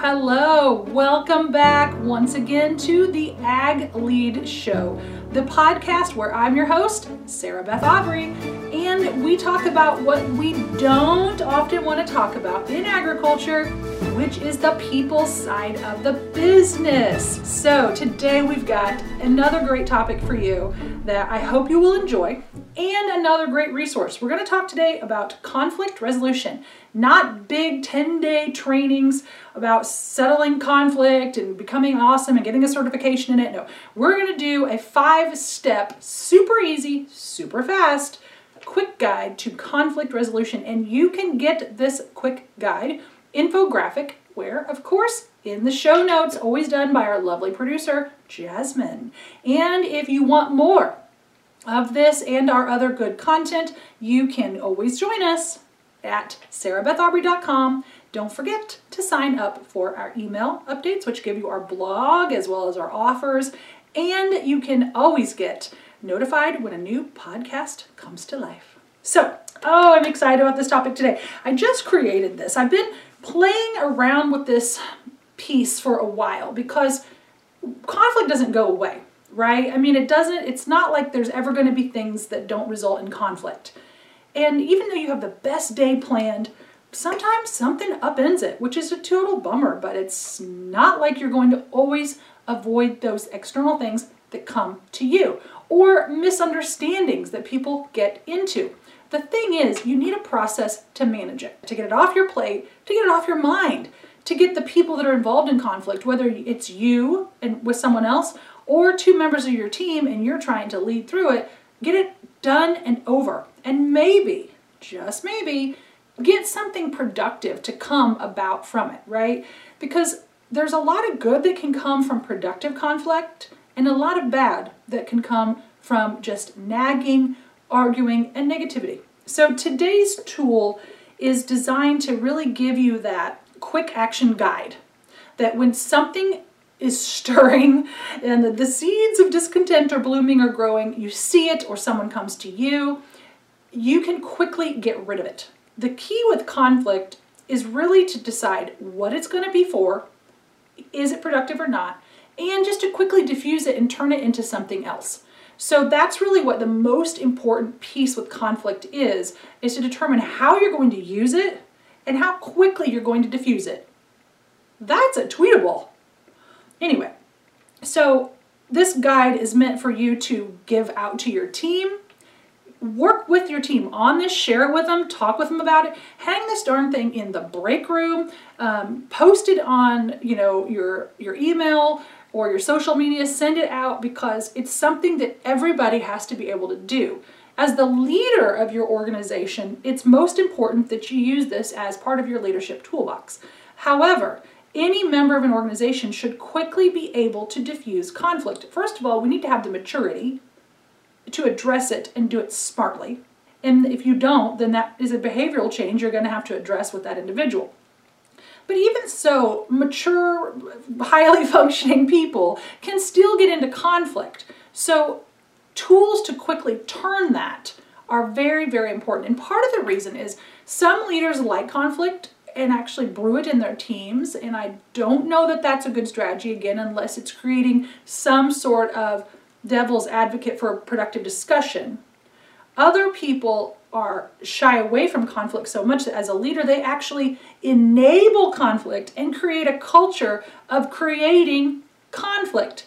Hello, welcome back once again to the Ag Lead Show, the podcast where I'm your host, Sarah Beth Aubrey, and we talk about what we don't often want to talk about in agriculture, which is the people side of the business. So today we've got another great topic for you that I hope you will enjoy and another great resource. We're going to talk today about conflict resolution, not big 10 day trainings about settling conflict and becoming awesome and getting a certification in it. No, we're going to do a five step, super easy, super fast, quick guide to conflict resolution. And you can get this quick guide infographic where, of course, in the show notes, always done by our lovely producer, Jasmine. And if you want more, of this and our other good content, you can always join us at sarahbethaubrey.com. Don't forget to sign up for our email updates, which give you our blog as well as our offers. And you can always get notified when a new podcast comes to life. So, oh, I'm excited about this topic today. I just created this. I've been playing around with this piece for a while because conflict doesn't go away right? I mean, it doesn't, it's not like there's ever going to be things that don't result in conflict. And even though you have the best day planned, sometimes something upends it, which is a total bummer, but it's not like you're going to always avoid those external things that come to you or misunderstandings that people get into. The thing is, you need a process to manage it, to get it off your plate, to get it off your mind, to get the people that are involved in conflict, whether it's you and with someone else or two members of your team and you're trying to lead through it, get it done and over. And maybe, just maybe, get something productive to come about from it, right? Because there's a lot of good that can come from productive conflict and a lot of bad that can come from just nagging, arguing, and negativity. So today's tool is designed to really give you that quick action guide that when something is stirring and the, the seeds of discontent are blooming or growing, you see it or someone comes to you, you can quickly get rid of it. The key with conflict is really to decide what it's going to be for, is it productive or not, and just to quickly diffuse it and turn it into something else. So that's really what the most important piece with conflict is, is to determine how you're going to use it and how quickly you're going to diffuse it. That's a tweetable. Anyway, so this guide is meant for you to give out to your team. Work with your team on this, share it with them, talk with them about it. Hang this darn thing in the break room, um, post it on you know your your email or your social media. Send it out because it's something that everybody has to be able to do. As the leader of your organization, it's most important that you use this as part of your leadership toolbox. However, any member of an organization should quickly be able to diffuse conflict. First of all, we need to have the maturity to address it and do it smartly. And if you don't, then that is a behavioral change you're going to have to address with that individual. But even so, mature, highly functioning people can still get into conflict. So, tools to quickly turn that are very, very important. And part of the reason is some leaders like conflict and actually brew it in their teams. And I don't know that that's a good strategy, again, unless it's creating some sort of devil's advocate for productive discussion. Other people are shy away from conflict so much that as a leader, they actually enable conflict and create a culture of creating conflict.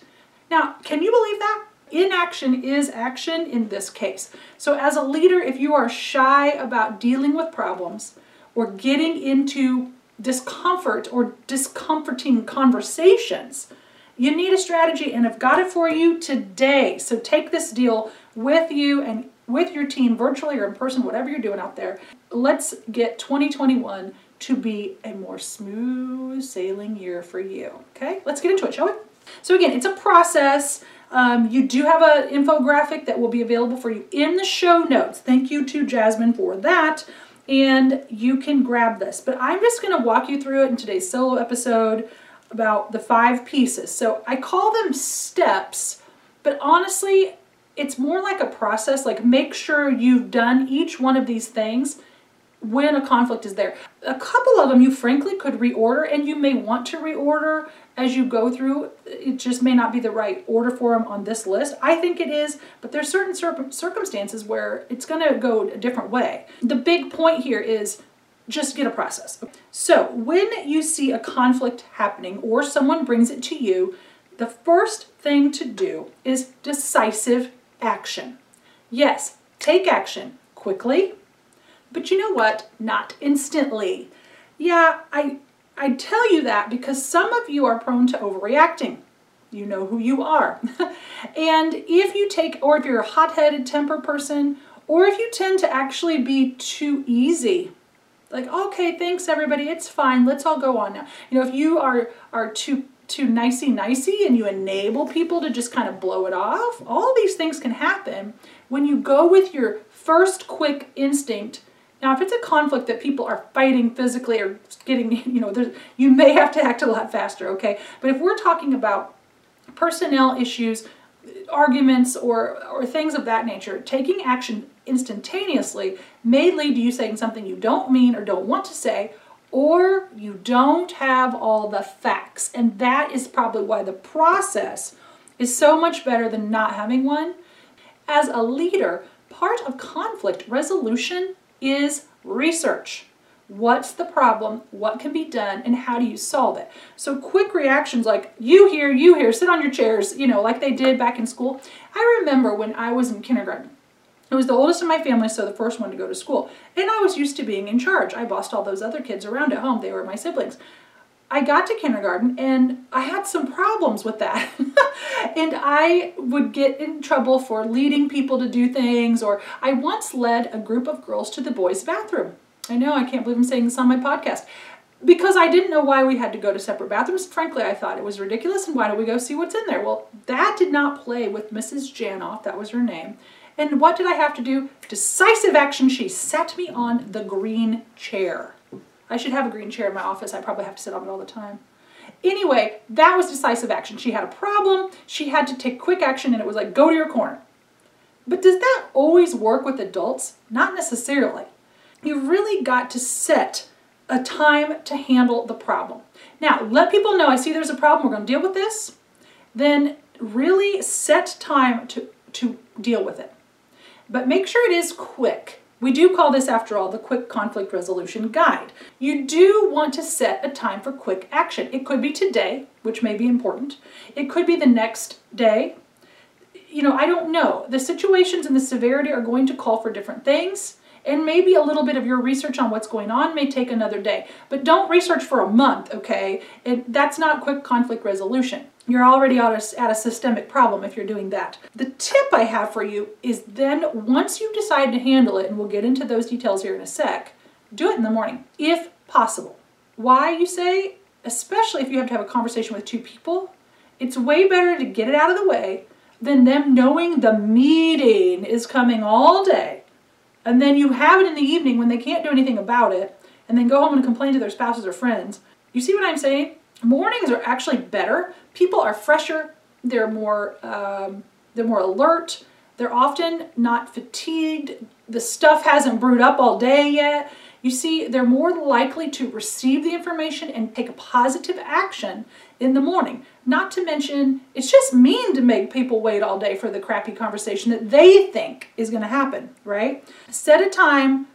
Now, can you believe that? Inaction is action in this case. So, as a leader, if you are shy about dealing with problems, or getting into discomfort or discomforting conversations, you need a strategy and I've got it for you today. So take this deal with you and with your team, virtually or in person, whatever you're doing out there. Let's get 2021 to be a more smooth sailing year for you. Okay, let's get into it, shall we? So, again, it's a process. Um, you do have an infographic that will be available for you in the show notes. Thank you to Jasmine for that and you can grab this. But I'm just to walk you through it in today's solo episode about the five pieces. So I call them steps, but honestly, it's more like a process. Like make sure you've done each one of these things when a conflict is there. A couple of them you frankly could reorder and you may want to reorder as you go through. It just may not be the right order for them on this list. I think it is, but there's certain cir- circumstances where it's going to go a different way. The big point here is just get a process. So, when you see a conflict happening or someone brings it to you, the first thing to do is decisive action. Yes, take action quickly, but you know what? Not instantly. Yeah, I I tell you that because some of you are prone to overreacting. You know who you are. and if you take or if you're a hot-headed temper person or if you tend to actually be too easy like okay thanks everybody it's fine let's all go on now you know if you are are too too nicey nicey and you enable people to just kind of blow it off all these things can happen when you go with your first quick instinct now, if it's a conflict that people are fighting physically or getting, you know, you may have to act a lot faster, okay? But if we're talking about personnel issues, arguments, or, or things of that nature, taking action instantaneously may lead to you saying something you don't mean or don't want to say, or you don't have all the facts. And that is probably why the process is so much better than not having one. As a leader, part of conflict resolution is research. What's the problem? What can be done? And how do you solve it? So, quick reactions like, you here, you here, sit on your chairs, you know, like they did back in school. I remember when I was in kindergarten. I was the oldest in my family, so the first one to go to school. And I was used to being in charge. I bossed all those other kids around at home. They were my siblings. I got to kindergarten and I had some problems with that. and I would get in trouble for leading people to do things, or I once led a group of girls to the boys' bathroom. I know, I can't believe I'm saying this on my podcast. Because I didn't know why we had to go to separate bathrooms. Frankly, I thought it was ridiculous, and why don't we go see what's in there? Well, that did not play with Mrs. Janoff, that was her name. And what did I have to do? Decisive action. She sat me on the green chair. I should have a green chair in my office. I probably have to sit on it all the time. Anyway, that was decisive action. She had a problem, she had to take quick action, and it was like, go to your corner. But does that always work with adults? Not necessarily. You really got to set a time to handle the problem. Now, let people know I see there's a problem, we're going to deal with this. Then really set time to, to deal with it. But make sure it is quick. We do call this, after all, the Quick Conflict Resolution Guide. You do want to set a time for quick action. It could be today, which may be important. It could be the next day. You know, I don't know. The situations and the severity are going to call for different things. And maybe a little bit of your research on what's going on may take another day. But don't research for a month, okay? That's not quick conflict resolution. You're already at a, at a systemic problem if you're doing that. The tip I have for you is then once you decide to handle it, and we'll get into those details here in a sec, do it in the morning, if possible. Why, you say? Especially if you have to have a conversation with two people, it's way better to get it out of the way than them knowing the meeting is coming all day. And then you have it in the evening when they can't do anything about it, and then go home and complain to their spouses or friends. You see what I'm saying? Mornings are actually better. People are fresher. They're more um, they're more alert. They're often not fatigued. The stuff hasn't brewed up all day yet. You see, they're more likely to receive the information and take a positive action in the morning. Not to mention, it's just mean to make people wait all day for the crappy conversation that they think is going to happen, right? Set a time,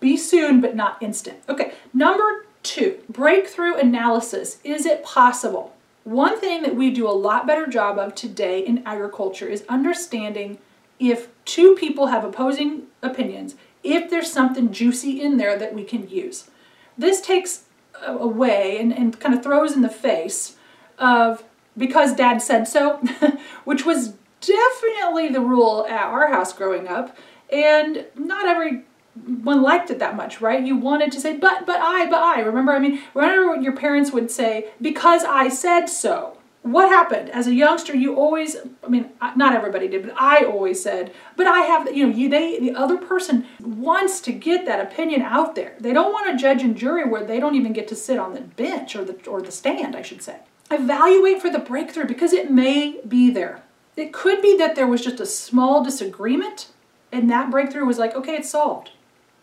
be soon, but not instant. Okay, number Two, breakthrough analysis. Is it possible? One thing that we do a lot better job of today in agriculture is understanding if two people have opposing opinions, if there's something juicy in there that we can use. This takes away and, and kind of throws in the face of because dad said so, which was definitely the rule at our house growing up. And not everyone liked it that much, right? You wanted to say, but, but I, but I. Remember, I mean, remember what your parents would say, because I said so. What happened? As a youngster, you always, I mean, not everybody did, but I always said, but I have, you know, you, they, the other person wants to get that opinion out there. They don't want to judge and jury where they don't even get to sit on the bench or the, or the stand, I should say. Evaluate for the breakthrough because it may be there. It could be that there was just a small disagreement and that breakthrough was like, okay, it's solved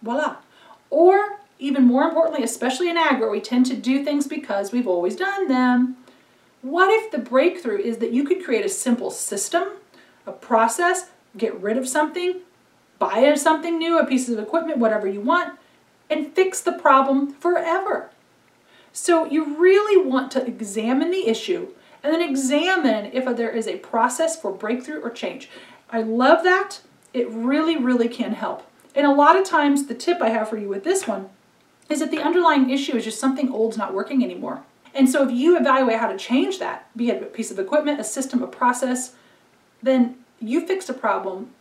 voila. Or, even more importantly, especially in ag where we tend to do things because we've always done them, what if the breakthrough is that you could create a simple system, a process, get rid of something, buy something new, a piece of equipment, whatever you want, and fix the problem forever? So you really want to examine the issue and then examine if there is a process for breakthrough or change. I love that. It really, really can help. And a lot of times, the tip I have for you with this one is that the underlying issue is just something old's not working anymore. And so if you evaluate how to change that, be it a piece of equipment, a system, a process, then you fixed a problem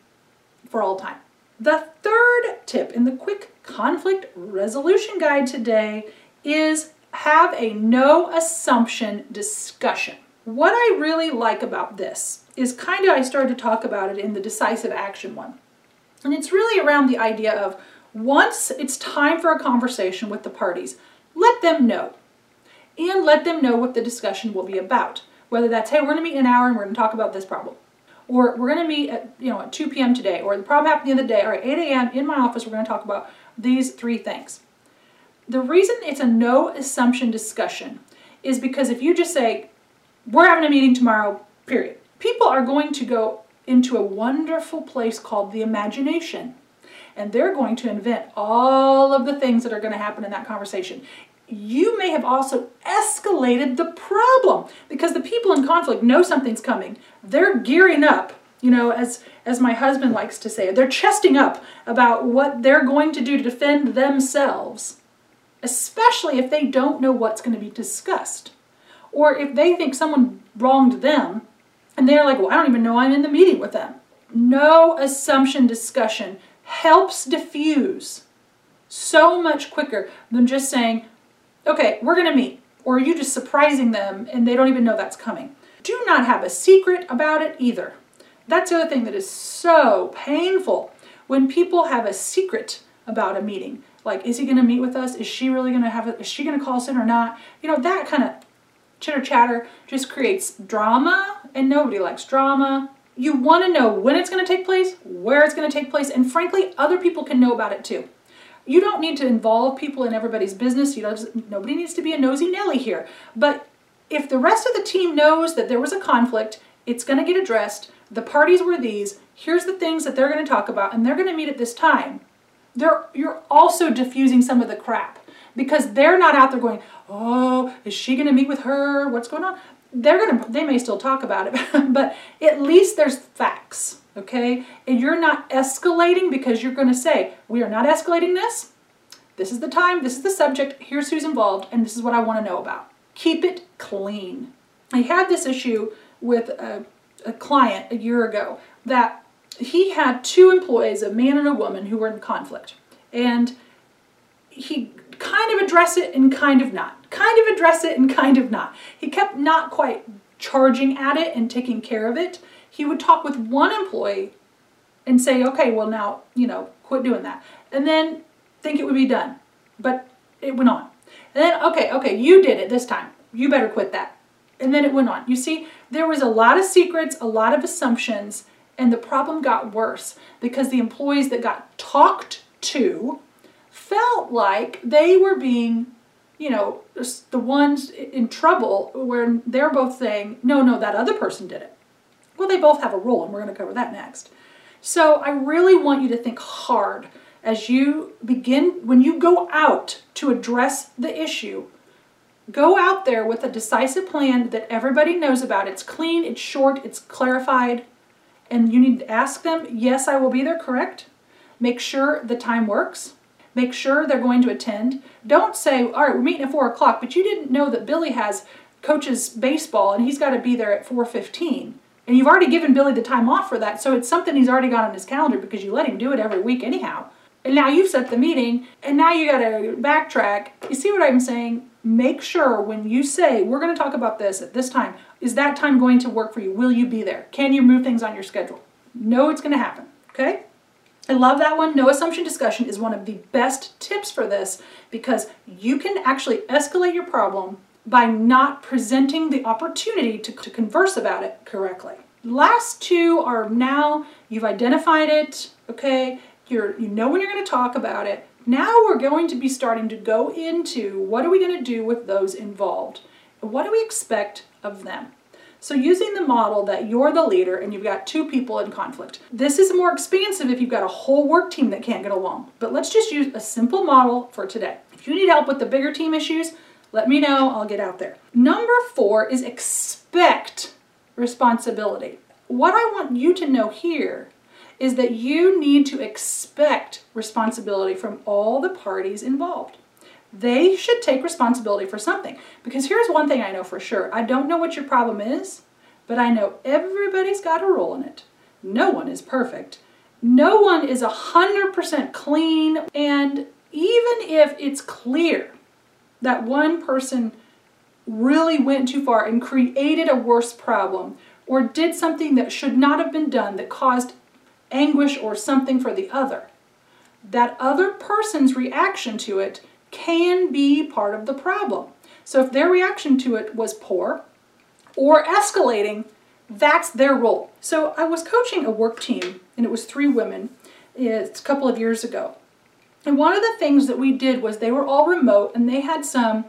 for all time. The third tip in the quick conflict resolution guide today is have a no assumption discussion. What I really like about this is kind of, I started to talk about it in the decisive action one. And it's really around the idea of once it's time for a conversation with the parties, let them know. And let them know what the discussion will be about. Whether that's, hey, we're going to meet in an hour and we're going to talk about this problem. Or we're going to meet at, you know, at 2 p.m. today. Or the problem happened the other day. Or at 8 a.m. in my office, we're going to talk about these three things. The reason it's a no assumption discussion is because if you just say, we're having a meeting tomorrow, period, people are going to go into a wonderful place called the imagination. And they're going to invent all of the things that are going to happen in that conversation. You may have also escalated the problem because the people in conflict know something's coming. They're gearing up, you know, as, as my husband likes to say, they're chesting up about what they're going to do to defend themselves, especially if they don't know what's going to be discussed. Or if they think someone wronged them, and they're like, well, I don't even know I'm in the meeting with them. No assumption discussion helps diffuse so much quicker than just saying, okay, we're to meet. Or are you just surprising them and they don't even know that's coming. Do not have a secret about it either. That's the other thing that is so painful when people have a secret about a meeting. Like, is he going to meet with us? Is she really going to have it? Is she going to call us in or not? You know, that kind of chitter chatter just creates drama, and nobody likes drama. You want to know when it's going to take place, where it's going to take place, and frankly, other people can know about it too. You don't need to involve people in everybody's business. You know, nobody needs to be a nosy Nelly here. But if the rest of the team knows that there was a conflict, it's going to get addressed. The parties were these. Here's the things that they're going to talk about, and they're going to meet at this time. They're, you're also diffusing some of the crap because they're not out there going, oh, is she going to meet with her? What's going on? They're to, they may still talk about it, but at least there's facts, okay? And you're not escalating because you're to say, we are not escalating this. This is the time, this is the subject, here's who's involved, and this is what I want to know about. Keep it clean. I had this issue with a, a client a year ago that he had two employees, a man and a woman, who were in conflict. And he kind of address it and kind of not. Kind of address it and kind of not. He kept not quite charging at it and taking care of it. He would talk with one employee and say, okay, well now, you know, quit doing that. And then think it would be done. But it went on. And then, okay, okay, you did it this time. You better quit that. And then it went on. You see, there was a lot of secrets, a lot of assumptions, and the problem got worse because the employees that got talked to felt like they were being, you know, the ones in trouble where they're both saying, no, no, that other person did it. Well, they both have a role, and we're going to cover that next. So I really want you to think hard as you begin, when you go out to address the issue, go out there with a decisive plan that everybody knows about. It's clean, it's short, it's clarified, and you need to ask them, yes, I will be there, correct? Make sure the time works. Make sure they're going to attend. Don't say, all right, we're meeting at 4 o'clock, but you didn't know that Billy has coaches baseball and he's got to be there at 4.15. And you've already given Billy the time off for that, so it's something he's already got on his calendar because you let him do it every week anyhow. And now you've set the meeting, and now you got to backtrack. You see what I'm saying? Make sure when you say, we're going to talk about this at this time, is that time going to work for you? Will you be there? Can you move things on your schedule? No, it's going to happen, okay? I love that one. No assumption discussion is one of the best tips for this because you can actually escalate your problem by not presenting the opportunity to, to converse about it correctly. Last two are now you've identified it, okay? You're, you know when you're going to talk about it. Now we're going to be starting to go into what are we going to do with those involved? What do we expect of them? So using the model that you're the leader and you've got two people in conflict. This is more expansive if you've got a whole work team that can't get along. But let's just use a simple model for today. If you need help with the bigger team issues, let me know, I'll get out there. Number four is expect responsibility. What I want you to know here is that you need to expect responsibility from all the parties involved. They should take responsibility for something. Because here's one thing I know for sure I don't know what your problem is, but I know everybody's got a role in it. No one is perfect. No one is 100% clean. And even if it's clear that one person really went too far and created a worse problem or did something that should not have been done that caused anguish or something for the other, that other person's reaction to it can be part of the problem. So if their reaction to it was poor or escalating, that's their role. So I was coaching a work team, and it was three women. It's a couple of years ago. And one of the things that we did was they were all remote and they had some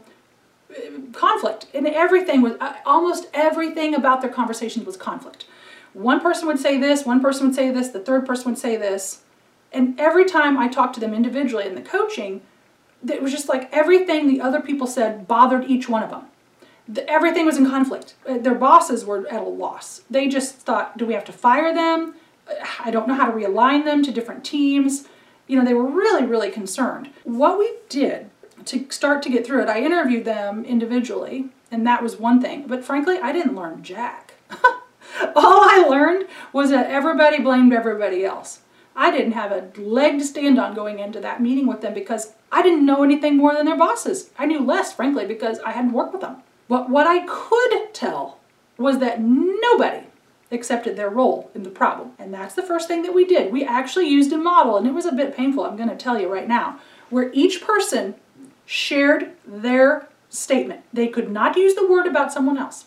uh, conflict. And everything was, uh, almost everything about their conversations was conflict. One person would say this, one person would say this, the third person would say this. And every time I talked to them individually in the coaching, it was just like everything the other people said bothered each one of them. The, everything was in conflict. Uh, their bosses were at a loss. They just thought, do we have to fire them? I don't know how to realign them to different teams you know, they were really, really concerned. What we did to start to get through it, I interviewed them individually, and that was one thing. But frankly, I didn't learn jack. All I learned was that everybody blamed everybody else. I didn't have a leg to stand on going into that meeting with them because I didn't know anything more than their bosses. I knew less, frankly, because I hadn't worked with them. But what I could tell was that nobody accepted their role in the problem. And that's the first thing that we did. We actually used a model, and it was a bit painful, I'm going to tell you right now, where each person shared their statement. They could not use the word about someone else.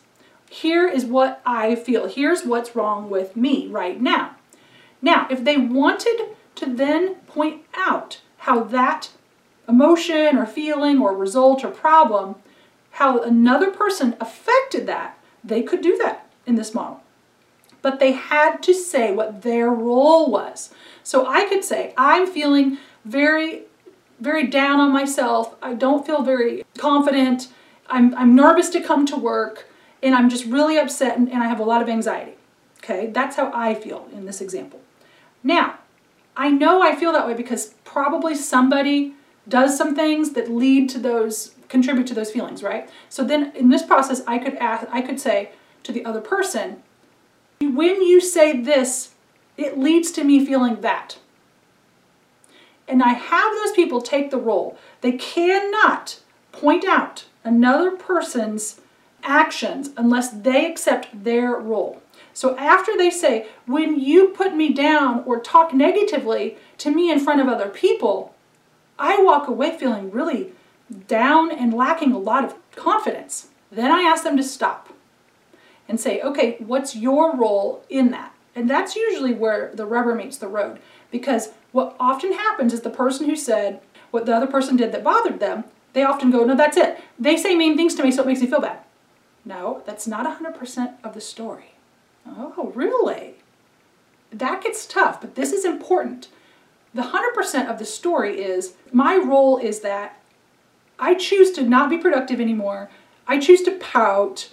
Here is what I feel. Here's what's wrong with me right now. Now, if they wanted to then point out how that emotion or feeling or result or problem, how another person affected that, they could do that in this model but they had to say what their role was. So I could say, I'm feeling very, very down on myself. I don't feel very confident. I'm, I'm nervous to come to work and I'm just really upset and, and I have a lot of anxiety. Okay, that's how I feel in this example. Now, I know I feel that way because probably somebody does some things that lead to those, contribute to those feelings, right? So then in this process, I could ask, I could say to the other person, when you say this, it leads to me feeling that. And I have those people take the role. They cannot point out another person's actions unless they accept their role. So after they say, when you put me down or talk negatively to me in front of other people, I walk away feeling really down and lacking a lot of confidence. Then I ask them to stop and say, okay, what's your role in that? And that's usually where the rubber meets the road. Because what often happens is the person who said what the other person did that bothered them, they often go, no, that's it. They say mean things to me, so it makes me feel bad. No, that's not 100% of the story. Oh, really? That gets tough, but this is important. The 100% of the story is my role is that I choose to not be productive anymore. I choose to pout.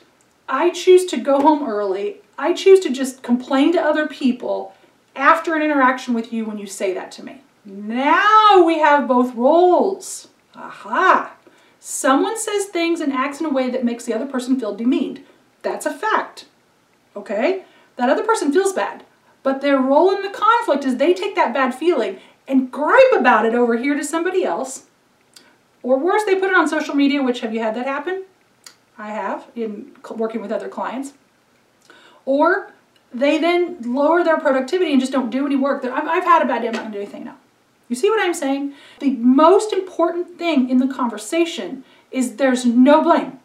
I choose to go home early. I choose to just complain to other people after an interaction with you when you say that to me. Now we have both roles. Aha! Someone says things and acts in a way that makes the other person feel demeaned. That's a fact. Okay? That other person feels bad. But their role in the conflict is they take that bad feeling and gripe about it over here to somebody else. Or worse, they put it on social media, which have you had that happen? I have in working with other clients. Or they then lower their productivity and just don't do any work. I've had a bad day, I'm not going to do anything now. You see what I'm saying? The most important thing in the conversation is there's no blame.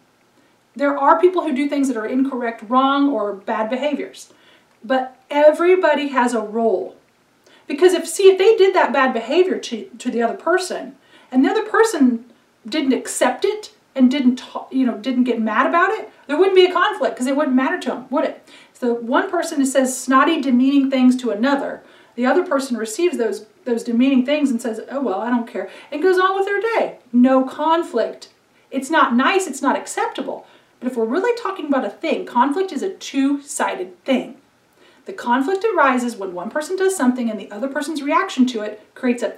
There are people who do things that are incorrect, wrong, or bad behaviors. But everybody has a role. Because if, see, if they did that bad behavior to, to the other person, and the other person didn't accept it and didn't you know didn't get mad about it, there wouldn't be a conflict because it wouldn't matter to them, would it? So one person says snotty, demeaning things to another. The other person receives those those demeaning things and says, "Oh well, I don't care," and goes on with their day. No conflict. It's not nice. It's not acceptable. But if we're really talking about a thing, conflict is a two-sided thing. The conflict arises when one person does something and the other person's reaction to it creates a.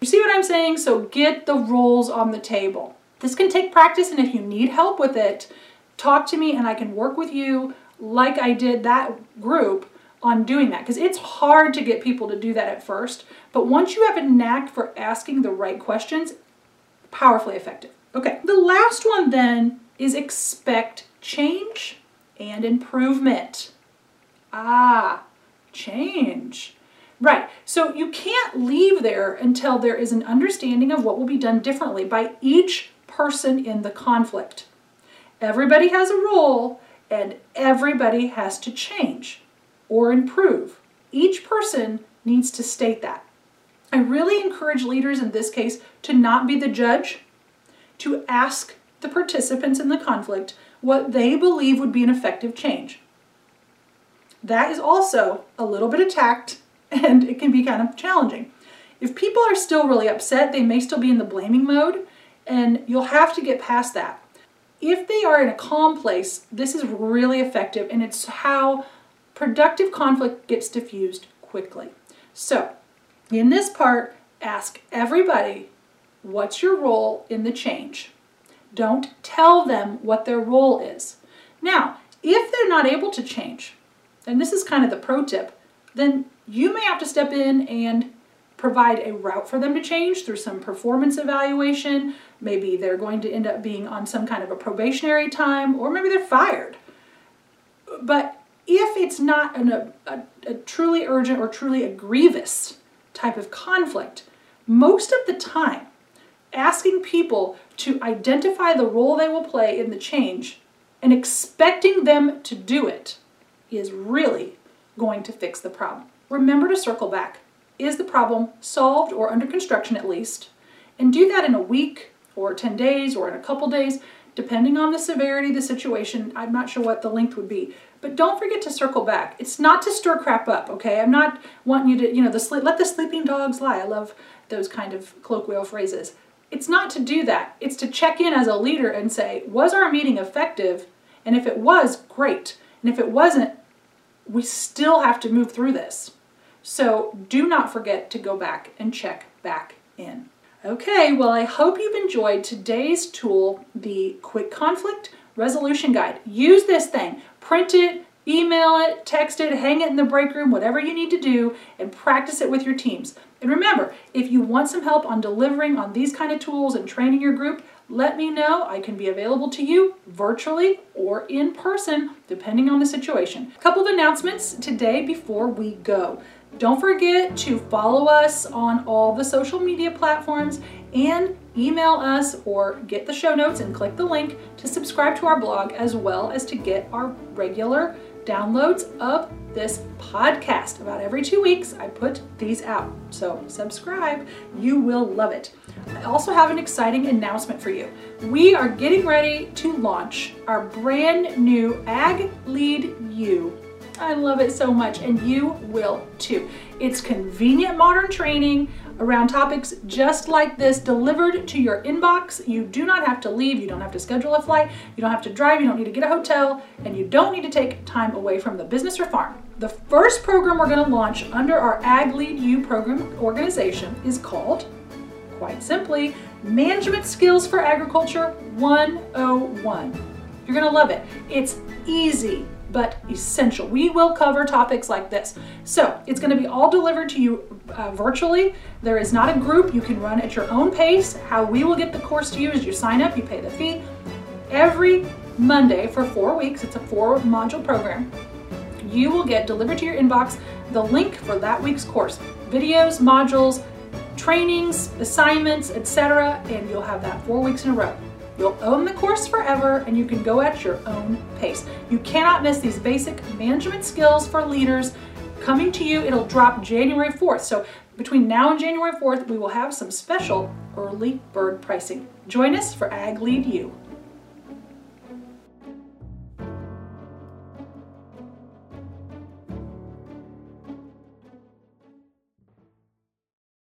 You see what I'm saying? So get the roles on the table. This can take practice, and if you need help with it, talk to me and I can work with you like I did that group on doing that because it's hard to get people to do that at first. But once you have a knack for asking the right questions, powerfully effective. Okay, the last one then is expect change and improvement. Ah, change. Right, so you can't leave there until there is an understanding of what will be done differently by each person in the conflict. Everybody has a role and everybody has to change or improve. Each person needs to state that. I really encourage leaders in this case to not be the judge, to ask the participants in the conflict what they believe would be an effective change. That is also a little bit of tact and it can be kind of challenging. If people are still really upset, they may still be in the blaming mode and you'll have to get past that. If they are in a calm place, this is really effective and it's how productive conflict gets diffused quickly. So, in this part, ask everybody what's your role in the change. Don't tell them what their role is. Now, if they're not able to change, and this is kind of the pro tip, then you may have to step in and provide a route for them to change through some performance evaluation. Maybe they're going to end up being on some kind of a probationary time, or maybe they're fired. But if it's not an, a, a, a truly urgent or truly a grievous type of conflict, most of the time, asking people to identify the role they will play in the change and expecting them to do it is really going to fix the problem. Remember to circle back. Is the problem solved or under construction at least? And do that in a week or 10 days or in a couple days, depending on the severity of the situation. I'm not sure what the length would be. But don't forget to circle back. It's not to stir crap up, okay? I'm not wanting you to, you know, the let the sleeping dogs lie. I love those kind of colloquial phrases. It's not to do that. It's to check in as a leader and say, was our meeting effective? And if it was, great. And if it wasn't, we still have to move through this. So do not forget to go back and check back in. Okay, well, I hope you've enjoyed today's tool, the Quick Conflict Resolution Guide. Use this thing, print it, email it, text it, hang it in the break room, whatever you need to do, and practice it with your teams. And remember, if you want some help on delivering on these kind of tools and training your group, let me know. I can be available to you virtually or in person, depending on the situation. A couple of announcements today before we go. Don't forget to follow us on all the social media platforms and email us or get the show notes and click the link to subscribe to our blog as well as to get our regular downloads of this podcast. About every two weeks, I put these out. So subscribe, you will love it. I also have an exciting announcement for you. We are getting ready to launch our brand new Ag Lead U I love it so much, and you will too. It's convenient modern training around topics just like this delivered to your inbox. You do not have to leave, you don't have to schedule a flight, you don't have to drive, you don't need to get a hotel, and you don't need to take time away from the business or farm. The first program we're going to launch under our Ag Lead U program organization is called, quite simply, Management Skills for Agriculture 101. You're going to love it. It's easy but essential. We will cover topics like this. So it's going to be all delivered to you uh, virtually. There is not a group. You can run at your own pace. How we will get the course to you is you sign up, you pay the fee. Every Monday for four weeks, it's a four module program, you will get delivered to your inbox the link for that week's course. Videos, modules, trainings, assignments, etc. And you'll have that four weeks in a row. You'll own the course forever and you can go at your own pace. You cannot miss these basic management skills for leaders coming to you. It'll drop January 4th. So between now and January 4th, we will have some special early bird pricing. Join us for Ag Lead U.